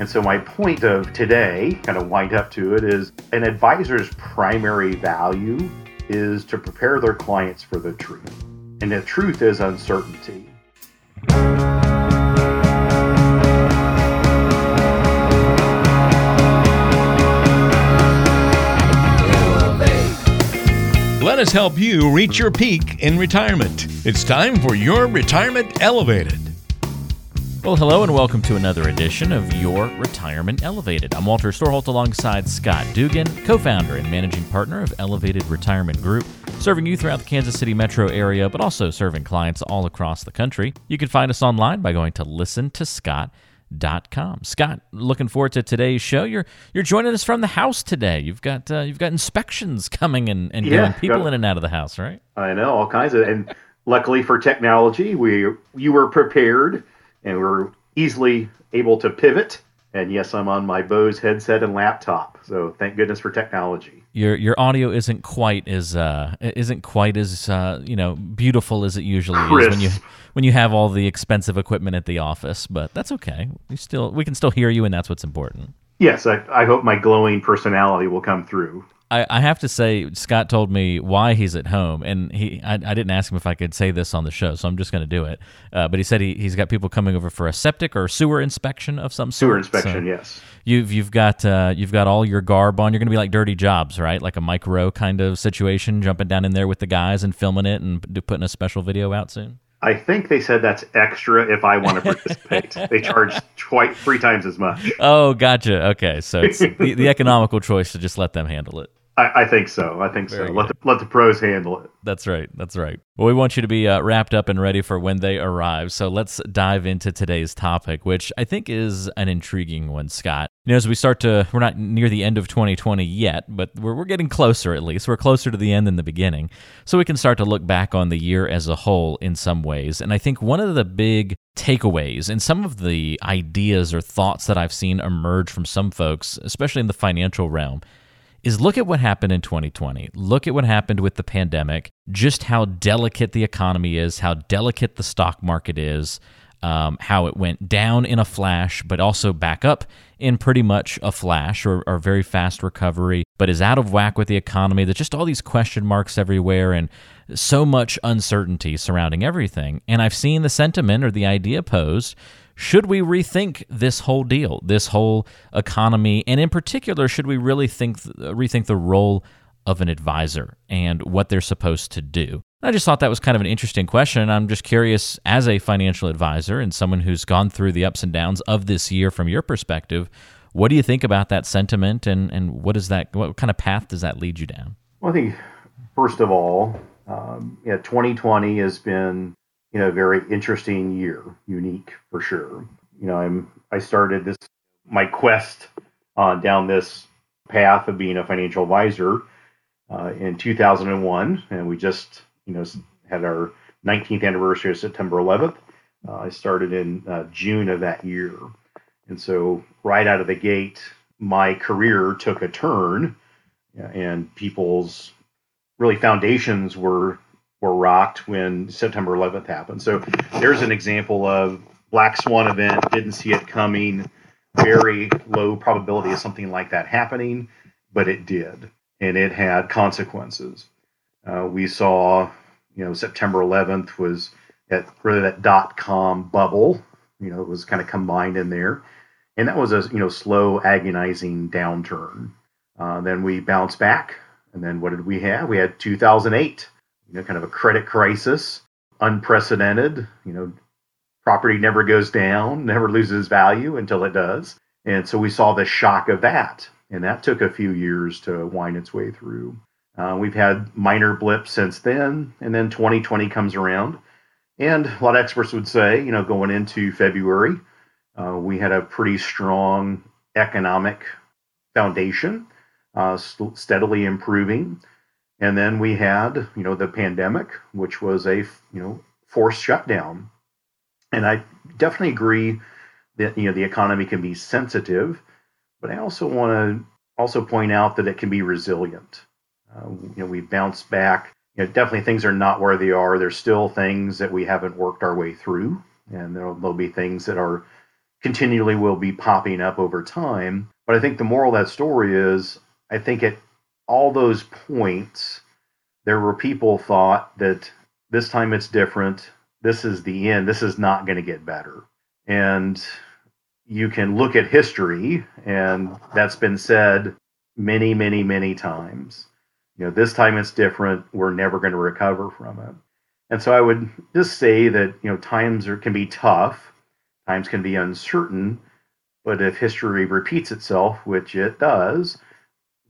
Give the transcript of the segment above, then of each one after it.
And so, my point of today, kind of wind up to it, is an advisor's primary value is to prepare their clients for the truth. And the truth is uncertainty. Let us help you reach your peak in retirement. It's time for your Retirement Elevated. Well, hello and welcome to another edition of Your Retirement Elevated. I'm Walter Storholt alongside Scott Dugan, co founder and managing partner of Elevated Retirement Group, serving you throughout the Kansas City metro area, but also serving clients all across the country. You can find us online by going to listentoscott.com. Scott, looking forward to today's show. You're you're joining us from the house today. You've got uh, you've got inspections coming and, and Yeah, going, people got- in and out of the house, right? I know all kinds of, and luckily for technology, we you were prepared, and we were easily able to pivot. And yes, I'm on my Bose headset and laptop, so thank goodness for technology. your your audio isn't quite as uh isn't quite as uh you know beautiful as it usually is when you when you have all the expensive equipment at the office but that's okay we still we can still hear you and that's what's important Yes, I, I hope my glowing personality will come through. I, I have to say Scott told me why he's at home and he I, I didn't ask him if I could say this on the show so I'm just going to do it uh, but he said he, he's got people coming over for a septic or sewer inspection of some Sewer sort So- inspection, yes. You've you've got uh, you've got all your garb on. You're going to be like Dirty Jobs, right? Like a Mike Rowe kind of situation, jumping down in there with the guys and filming it and putting a special video out soon. I think they said that's extra if I want to participate. they charge quite three times as much. Oh, gotcha. Okay, so it's the, the economical choice to just let them handle it. I, I think so. I think Very so. Let the, let the pros handle it. That's right. That's right. Well, we want you to be uh, wrapped up and ready for when they arrive. So let's dive into today's topic, which I think is an intriguing one, Scott. You know, as we start to, we're not near the end of 2020 yet, but we're, we're getting closer at least. We're closer to the end than the beginning. So we can start to look back on the year as a whole in some ways. And I think one of the big takeaways and some of the ideas or thoughts that I've seen emerge from some folks, especially in the financial realm, is look at what happened in 2020. Look at what happened with the pandemic, just how delicate the economy is, how delicate the stock market is, um, how it went down in a flash, but also back up in pretty much a flash or, or very fast recovery, but is out of whack with the economy. There's just all these question marks everywhere and so much uncertainty surrounding everything. And I've seen the sentiment or the idea posed should we rethink this whole deal, this whole economy, and in particular, should we really think rethink the role of an advisor and what they're supposed to do? I just thought that was kind of an interesting question. I'm just curious, as a financial advisor and someone who's gone through the ups and downs of this year from your perspective, what do you think about that sentiment, and and what is that? What kind of path does that lead you down? Well, I think first of all, um, yeah, 2020 has been you know very interesting year, unique for sure. You know, I'm I started this my quest uh, down this path of being a financial advisor uh, in 2001, and we just you know had our 19th anniversary of September 11th. Uh, I started in uh, June of that year, and so right out of the gate, my career took a turn, and people's really foundations were were rocked when September 11th happened. So there's an example of black swan event. Didn't see it coming. Very low probability of something like that happening, but it did, and it had consequences. Uh, we saw, you know, September 11th was that really that dot com bubble. You know, it was kind of combined in there, and that was a you know slow, agonizing downturn. Uh, then we bounced back, and then what did we have? We had 2008 you know, kind of a credit crisis, unprecedented. You know, property never goes down, never loses value until it does. And so we saw the shock of that. And that took a few years to wind its way through. Uh, we've had minor blips since then. And then 2020 comes around. And a lot of experts would say, you know, going into February, uh, we had a pretty strong economic foundation, uh, st- steadily improving. And then we had, you know, the pandemic, which was a, you know, forced shutdown. And I definitely agree that, you know, the economy can be sensitive, but I also want to also point out that it can be resilient. Uh, you know, we bounce back. You know, definitely things are not where they are. There's still things that we haven't worked our way through, and there'll, there'll be things that are continually will be popping up over time. But I think the moral of that story is I think at all those points, there were people thought that this time it's different. This is the end. This is not going to get better. And you can look at history, and that's been said many, many, many times. You know, this time it's different. We're never going to recover from it. And so I would just say that, you know, times are, can be tough, times can be uncertain, but if history repeats itself, which it does,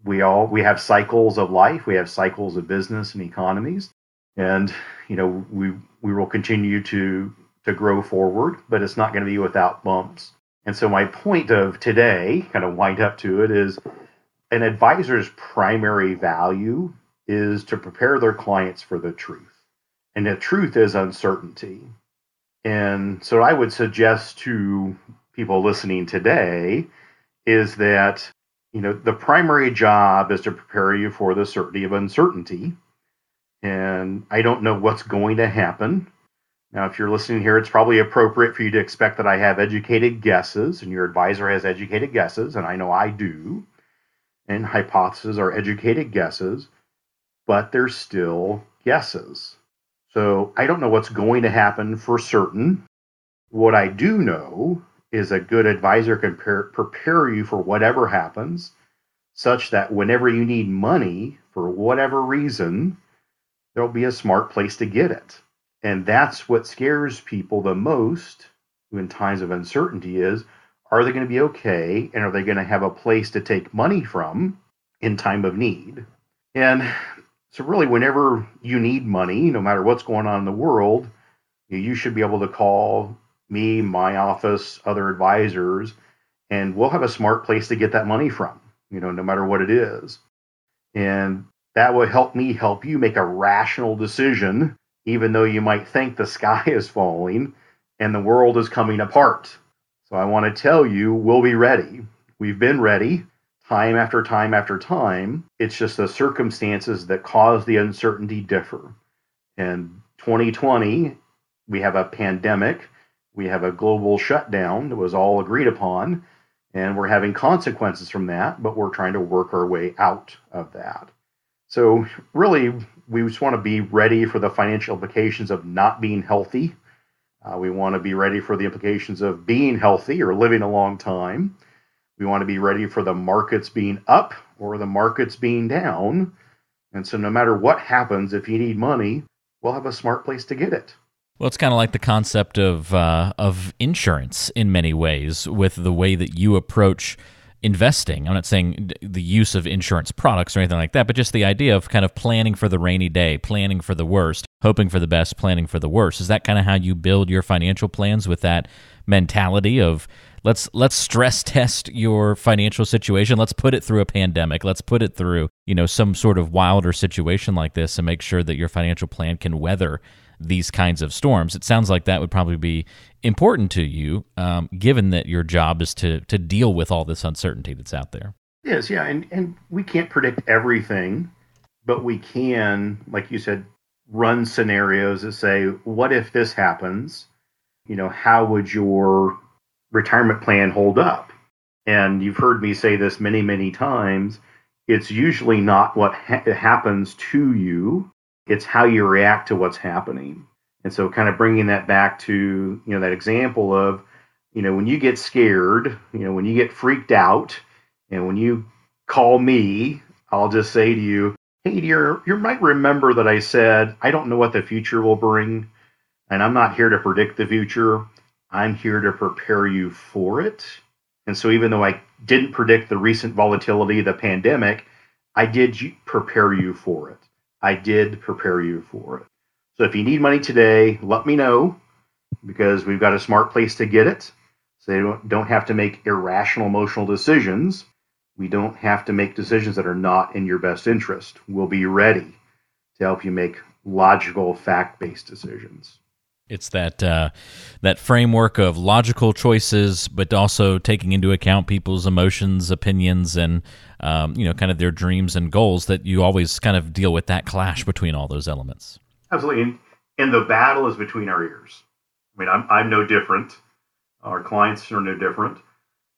we all we have cycles of life, we have cycles of business and economies, and you know, we we will continue to to grow forward, but it's not going to be without bumps. And so my point of today, kind of wind up to it, is an advisor's primary value is to prepare their clients for the truth. And the truth is uncertainty. And so I would suggest to people listening today is that you know the primary job is to prepare you for the certainty of uncertainty. And i don't know what's going to happen. Now if you're listening here it's probably appropriate for you to expect that i have educated guesses and your advisor has educated guesses and i know i do. And hypotheses are educated guesses but they're still guesses. So I don't know what's going to happen for certain. What I do know is a good advisor can prepare you for whatever happens, such that whenever you need money for whatever reason, there'll be a smart place to get it. And that's what scares people the most in times of uncertainty is are they going to be okay and are they going to have a place to take money from in time of need? And so really, whenever you need money, no matter what's going on in the world, you should be able to call me, my office, other advisors, and we'll have a smart place to get that money from, you know, no matter what it is. And that will help me help you make a rational decision, even though you might think the sky is falling and the world is coming apart. So I want to tell you, we'll be ready. We've been ready time after time after time. It's just the circumstances that cause the uncertainty differ. In 2020, we have a pandemic, we have a global shutdown that was all agreed upon, and we're having consequences from that, but we're trying to work our way out of that. So, really, we just want to be ready for the financial implications of not being healthy. Uh, we want to be ready for the implications of being healthy or living a long time. We want to be ready for the markets being up or the markets being down. And so, no matter what happens, if you need money, we'll have a smart place to get it. Well, it's kind of like the concept of uh, of insurance in many ways, with the way that you approach investing. I'm not saying the use of insurance products or anything like that, but just the idea of kind of planning for the rainy day, planning for the worst, hoping for the best, planning for the worst. Is that kind of how you build your financial plans with that mentality of let's let's stress test your financial situation let's put it through a pandemic let's put it through you know some sort of wilder situation like this and make sure that your financial plan can weather these kinds of storms it sounds like that would probably be important to you um, given that your job is to to deal with all this uncertainty that's out there yes yeah and and we can't predict everything but we can like you said run scenarios that say what if this happens you know how would your retirement plan hold up? And you've heard me say this many, many times. It's usually not what ha- happens to you, it's how you react to what's happening. And so, kind of bringing that back to, you know, that example of, you know, when you get scared, you know, when you get freaked out, and when you call me, I'll just say to you, hey, dear, you might remember that I said, I don't know what the future will bring, and I'm not here to predict the future. I'm here to prepare you for it. And so, even though I didn't predict the recent volatility of the pandemic, I did prepare you for it. I did prepare you for it. So, if you need money today, let me know because we've got a smart place to get it. So, they don't, don't have to make irrational emotional decisions. We don't have to make decisions that are not in your best interest. We'll be ready to help you make logical, fact based decisions. It's that uh, that framework of logical choices, but also taking into account people's emotions, opinions, and um, you know, kind of their dreams and goals. That you always kind of deal with that clash between all those elements. Absolutely, and, and the battle is between our ears. I mean, I'm I'm no different. Our clients are no different.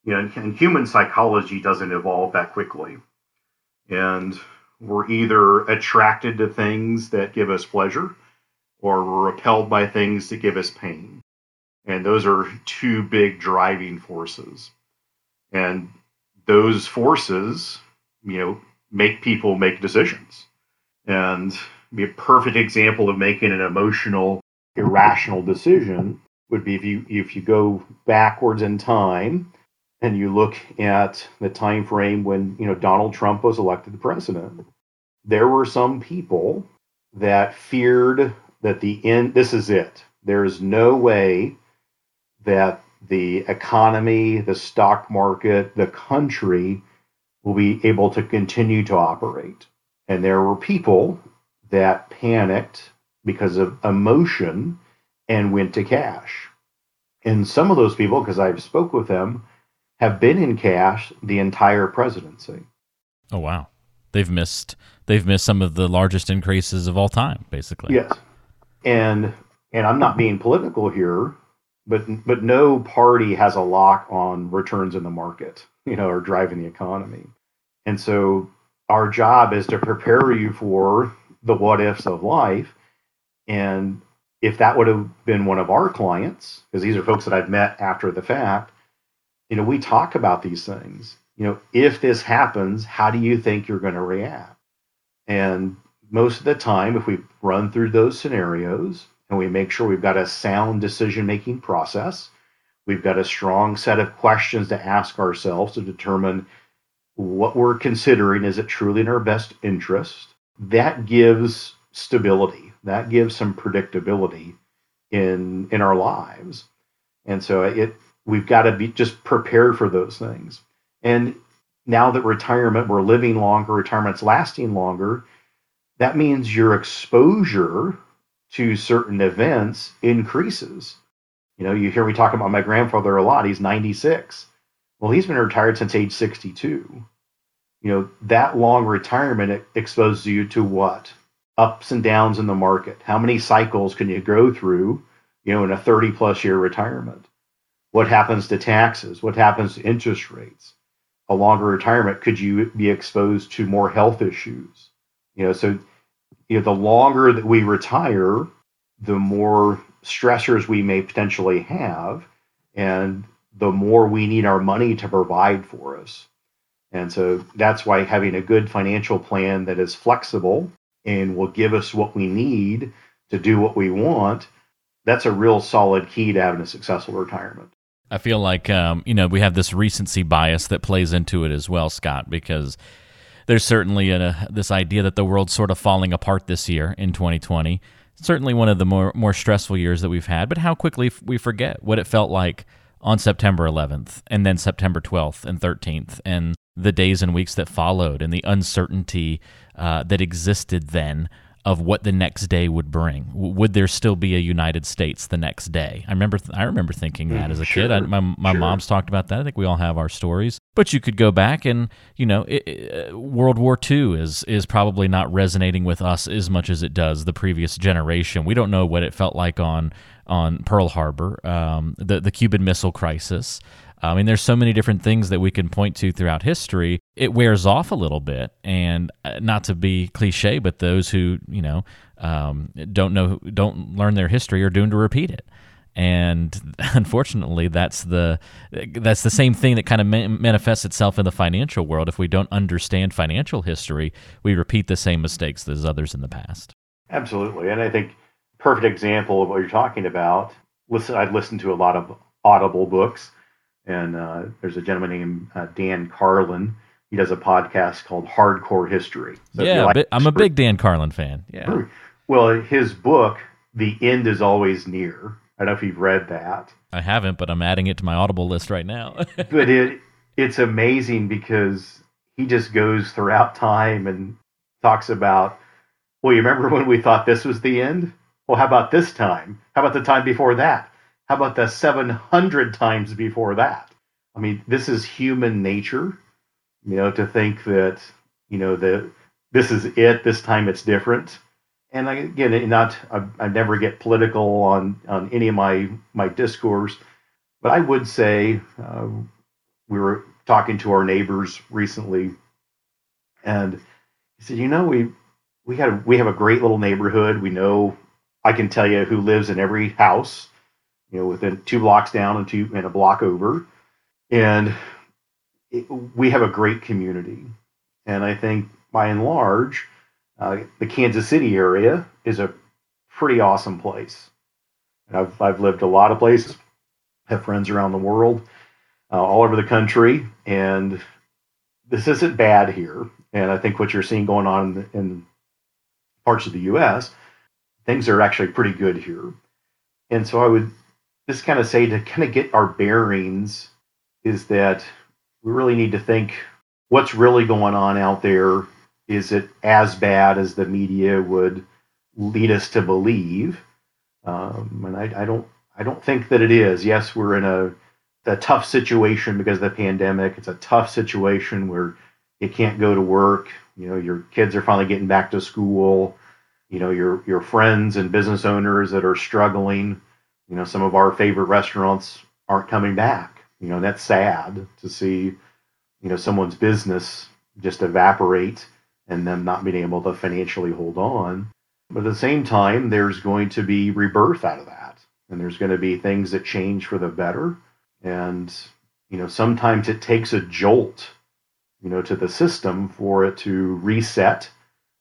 You know, and human psychology doesn't evolve that quickly. And we're either attracted to things that give us pleasure or we're repelled by things that give us pain. And those are two big driving forces. And those forces, you know, make people make decisions. And be a perfect example of making an emotional, irrational decision would be if you if you go backwards in time and you look at the time frame when you know Donald Trump was elected president, there were some people that feared that the end this is it. There is no way that the economy, the stock market, the country will be able to continue to operate. And there were people that panicked because of emotion and went to cash. And some of those people, because I've spoke with them, have been in cash the entire presidency. Oh wow. They've missed they've missed some of the largest increases of all time, basically. Yes. And and I'm not being political here, but but no party has a lock on returns in the market, you know, or driving the economy. And so our job is to prepare you for the what ifs of life. And if that would have been one of our clients, because these are folks that I've met after the fact, you know, we talk about these things. You know, if this happens, how do you think you're going to react? And most of the time, if we run through those scenarios and we make sure we've got a sound decision making process, we've got a strong set of questions to ask ourselves to determine what we're considering is it truly in our best interest? That gives stability. That gives some predictability in in our lives. And so it we've got to be just prepared for those things. And now that retirement we're living longer retirement's lasting longer that means your exposure to certain events increases you know you hear me talk about my grandfather a lot he's 96 well, he's been retired since age 62. You know, that long retirement exposes you to what? Ups and downs in the market. How many cycles can you go through, you know, in a 30 plus year retirement? What happens to taxes? What happens to interest rates? A longer retirement, could you be exposed to more health issues? You know, so you know, the longer that we retire, the more stressors we may potentially have. And the more we need our money to provide for us. And so that's why having a good financial plan that is flexible and will give us what we need to do what we want, that's a real solid key to having a successful retirement. I feel like um, you know we have this recency bias that plays into it as well, Scott, because there's certainly a, this idea that the world's sort of falling apart this year in 2020. Certainly one of the more more stressful years that we've had, but how quickly we forget what it felt like on September 11th and then September 12th and 13th and the days and weeks that followed and the uncertainty uh, that existed then of what the next day would bring. would there still be a United States the next day? I remember th- I remember thinking that mm, as a sure, kid. I, my my sure. mom's talked about that. I think we all have our stories. But you could go back and you know it, it, World War II is is probably not resonating with us as much as it does the previous generation. We don't know what it felt like on on Pearl Harbor, um, the the Cuban Missile Crisis. I mean, there's so many different things that we can point to throughout history. It wears off a little bit, and uh, not to be cliche, but those who you know um, don't know, don't learn their history, are doomed to repeat it. And unfortunately, that's the that's the same thing that kind of manifests itself in the financial world. If we don't understand financial history, we repeat the same mistakes as others in the past. Absolutely, and I think perfect example of what you're talking about. Listen, I've listened to a lot of Audible books, and uh, there's a gentleman named uh, Dan Carlin. He does a podcast called Hardcore History. So yeah, like I'm a big Dan Carlin fan. Yeah. Well, his book, The End is Always Near. I don't know if you've read that. I haven't, but I'm adding it to my Audible list right now. but it it's amazing because he just goes throughout time and talks about. Well, you remember when we thought this was the end? Well, how about this time? How about the time before that? How about the 700 times before that? I mean, this is human nature, you know, to think that, you know, that this is it, this time it's different. And I, again, not, I, I never get political on, on any of my, my discourse, But I would say uh, we were talking to our neighbors recently, and he said, "You know, we we had we have a great little neighborhood. We know I can tell you who lives in every house, you know, within two blocks down and two and a block over, and it, we have a great community. And I think by and large, uh, the Kansas City area is a pretty awesome place. And I've I've lived a lot of places, have friends around the world, uh, all over the country, and this isn't bad here. And I think what you're seeing going on in, in parts of the U.S., things are actually pretty good here. And so I would just kind of say to kind of get our bearings is that we really need to think what's really going on out there. Is it as bad as the media would lead us to believe? Um, and I, I don't I don't think that it is. Yes, we're in a a tough situation because of the pandemic. It's a tough situation where you can't go to work. You know, your kids are finally getting back to school. You know, your your friends and business owners that are struggling. You know, some of our favorite restaurants aren't coming back. You know, that's sad to see. You know, someone's business just evaporate and them not being able to financially hold on. But at the same time, there's going to be rebirth out of that, and there's going to be things that change for the better. And you know, sometimes it takes a jolt you know, to the system for it to reset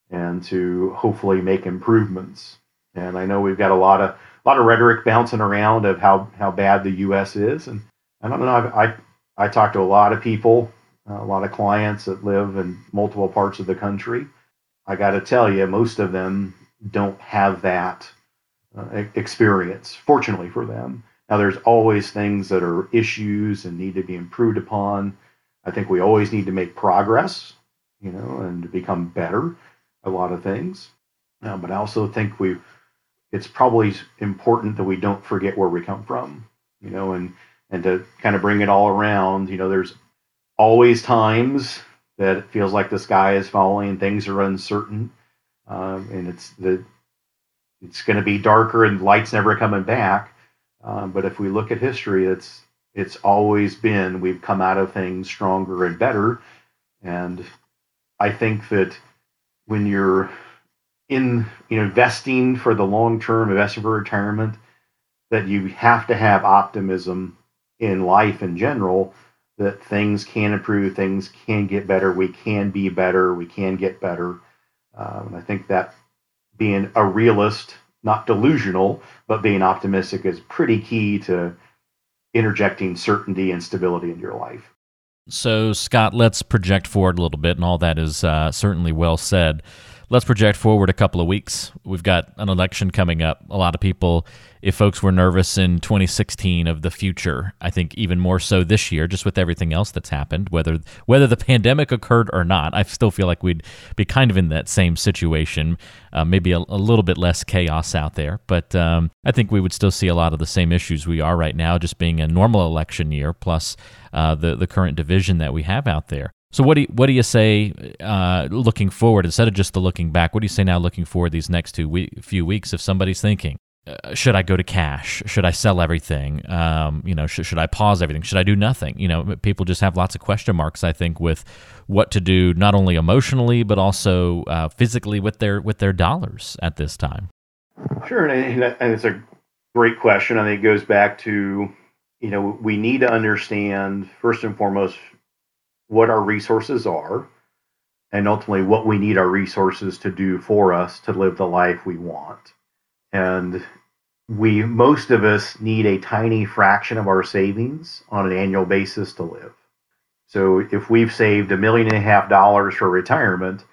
and to hopefully make improvements. And I know we've got a lot of a lot of rhetoric bouncing around of how how bad the U.S. is, and I don't know. I I, I talk to a lot of people, a lot of clients that live in multiple parts of the country. I got to tell you, most of them don't have that uh, experience. Fortunately for them, now there's always things that are issues and need to be improved upon I think we always need to make progress, you know, and become better a lot of things. Uh, but I also think we it's probably important that we don't forget where we come from, you know, and and to kind of bring it all around. You know, there's always times that it feels like the sky is falling and things are uncertain, um, and it's the it's going to be darker and light's never coming back. Um, but if we look at history, it's it's always been we've come out of things stronger and better. And I think that when you're in you know investing for the long term, investing for retirement, that you have to have optimism in life in general that things can improve, things can get better, we can be better, we can get better. Um, I think that being a realist, not delusional, but being optimistic is pretty key to interjecting certainty and stability into your life. So, Scott, let's project forward a little bit, and all that is uh, certainly well said. Let's project forward a couple of weeks. We've got an election coming up. A lot of people, if folks were nervous in 2016 of the future, I think even more so this year, just with everything else that's happened, whether whether the pandemic occurred or not, I still feel like we'd be kind of in that same situation. Uh, maybe a, a, little bit less chaos out there, but um, I think we would still see a lot of the same issues we are right now, just being a normal election year plus uh, the the current division that we have out there. So what do you, what do you say uh, looking forward instead of just the looking back? What do you say now looking forward these next two we- few weeks if somebody's thinking, uh, should I go to cash? Should I sell everything? Um, you know, sh- should I pause everything? Should I do nothing? You know, people just have lots of question marks. I think with what to do, not only emotionally but also uh, physically with their with their dollars at this time. Sure, and, and it's a great question. I think it goes back to you know we need to understand first and foremost what our resources are and ultimately what we need our resources to do for us to live the life we want. And we, most of us, need a tiny fraction of our savings on an annual basis to live. So if we've saved a million and a half dollars for retirement,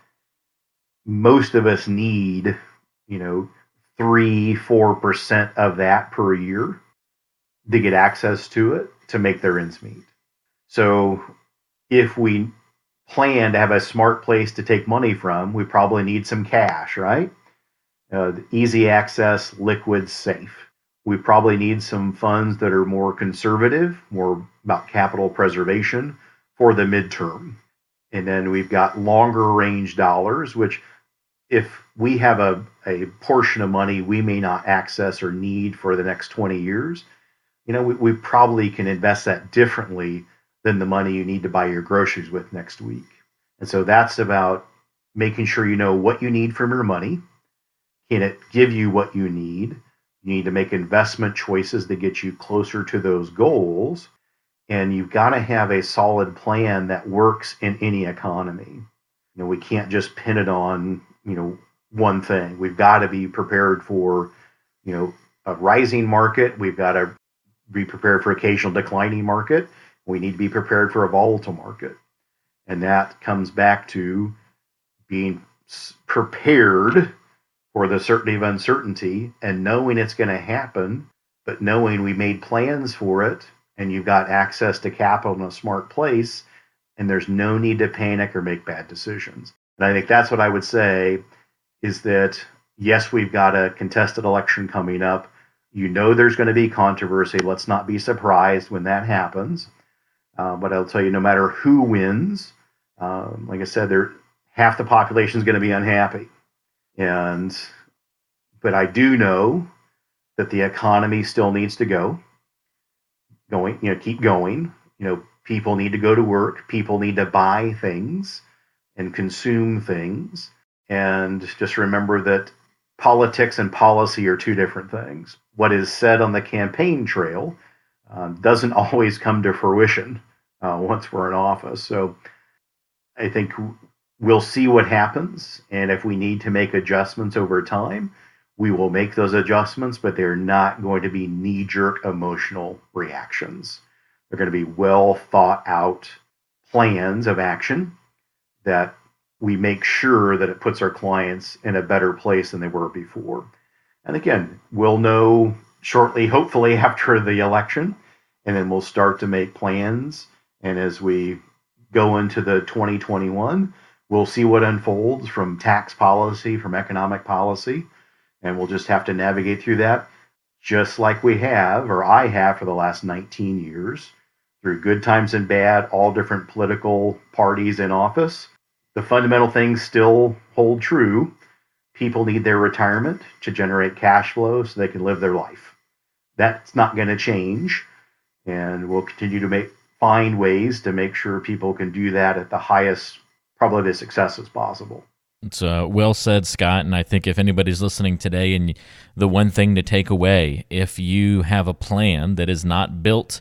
most of us need, you know, three, four percent of that per year to get access to it to make their ends meet. So if we plan to have a smart place to take money from, we probably need some cash, right? Uh, easy access, liquid, safe. We probably need some funds that are more conservative, more about capital preservation for the midterm. And then we've got longer range dollars, which if we have a, a portion of money we may not access or need for the next 20 years, you know, we, we probably can invest that differently than the money you need to buy your groceries with next week. And so that's about making sure you know what you need from your money. Can it give you what you need? You need to make investment choices that get you closer to those goals. And you've got to have a solid plan that works in any economy. You know, we can't just pin it on, you know, one thing. We've got to be prepared for, you know, a rising market. We've got to be prepared for occasional declining market. We need to be prepared for a volatile market. And that comes back to being prepared for the certainty of uncertainty and knowing it's going to happen, but knowing we made plans for it and you've got access to capital in a smart place and there's no need to panic or make bad decisions. And I think that's what I would say is that yes, we've got a contested election coming up. You know there's going to be controversy. Let's not be surprised when that happens. Uh, but I'll tell you, no matter who wins, um, like I said, there half the population is going to be unhappy, and but I do know that the economy still needs to go, going, you know, keep going. You know, people need to go to work. People need to buy things and consume things, and just remember that politics and policy are two different things. What is said on the campaign trail uh, doesn't always come to fruition uh, once we're in office. So I think we'll see what happens. And if we need to make adjustments over time, we will make those adjustments, but they're not going to be knee jerk emotional reactions. They're going to be well thought out plans of action that we make sure that it puts our clients in a better place than they were before. And again, we'll know shortly, hopefully, after the election, and then we'll start to make plans. And as we go into the 2021, we'll see what unfolds from tax policy, from economic policy, and we'll just have to navigate through that just like we have, or I have for the last 19 years, through good times and bad, all different political parties in office the fundamental things still hold true. People need their retirement to generate cash flow so they can live their life. That's not going to change, and we'll continue to make find ways to make sure people can do that at the highest probability of success as possible. It's uh, well said, Scott. And I think if anybody's listening today, and the one thing to take away, if you have a plan that is not built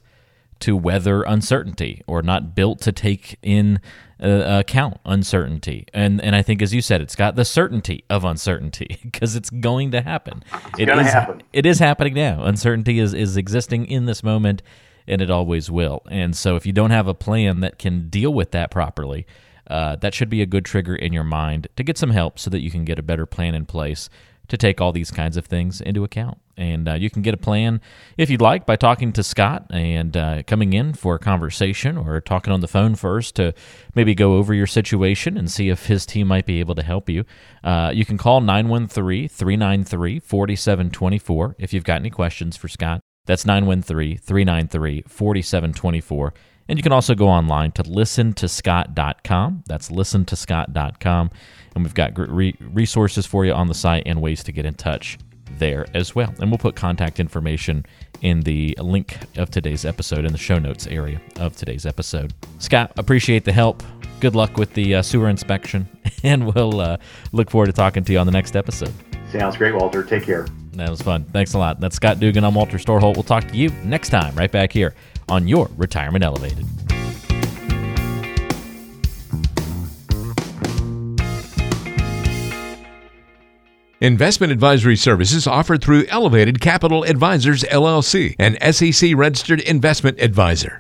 to weather uncertainty or not built to take in uh, account uncertainty. And and I think as you said, it's got the certainty of uncertainty because it's going to happen. It's it is, happen. It is happening now. Uncertainty is is existing in this moment, and it always will. And so if you don't have a plan that can deal with that properly. Uh, that should be a good trigger in your mind to get some help so that you can get a better plan in place to take all these kinds of things into account. And uh, you can get a plan if you'd like by talking to Scott and uh, coming in for a conversation or talking on the phone first to maybe go over your situation and see if his team might be able to help you. Uh, you can call 913 393 4724 if you've got any questions for Scott. That's 913 393 4724. And you can also go online to listentoscott.com. That's listentoscott.com. And we've got resources for you on the site and ways to get in touch there as well. And we'll put contact information in the link of today's episode in the show notes area of today's episode. Scott, appreciate the help. Good luck with the uh, sewer inspection, and we'll uh, look forward to talking to you on the next episode. Sounds great, Walter. Take care. That was fun. Thanks a lot. That's Scott Dugan. I'm Walter Storholt. We'll talk to you next time, right back here on your Retirement Elevated. Investment advisory services offered through Elevated Capital Advisors LLC, an SEC registered investment advisor.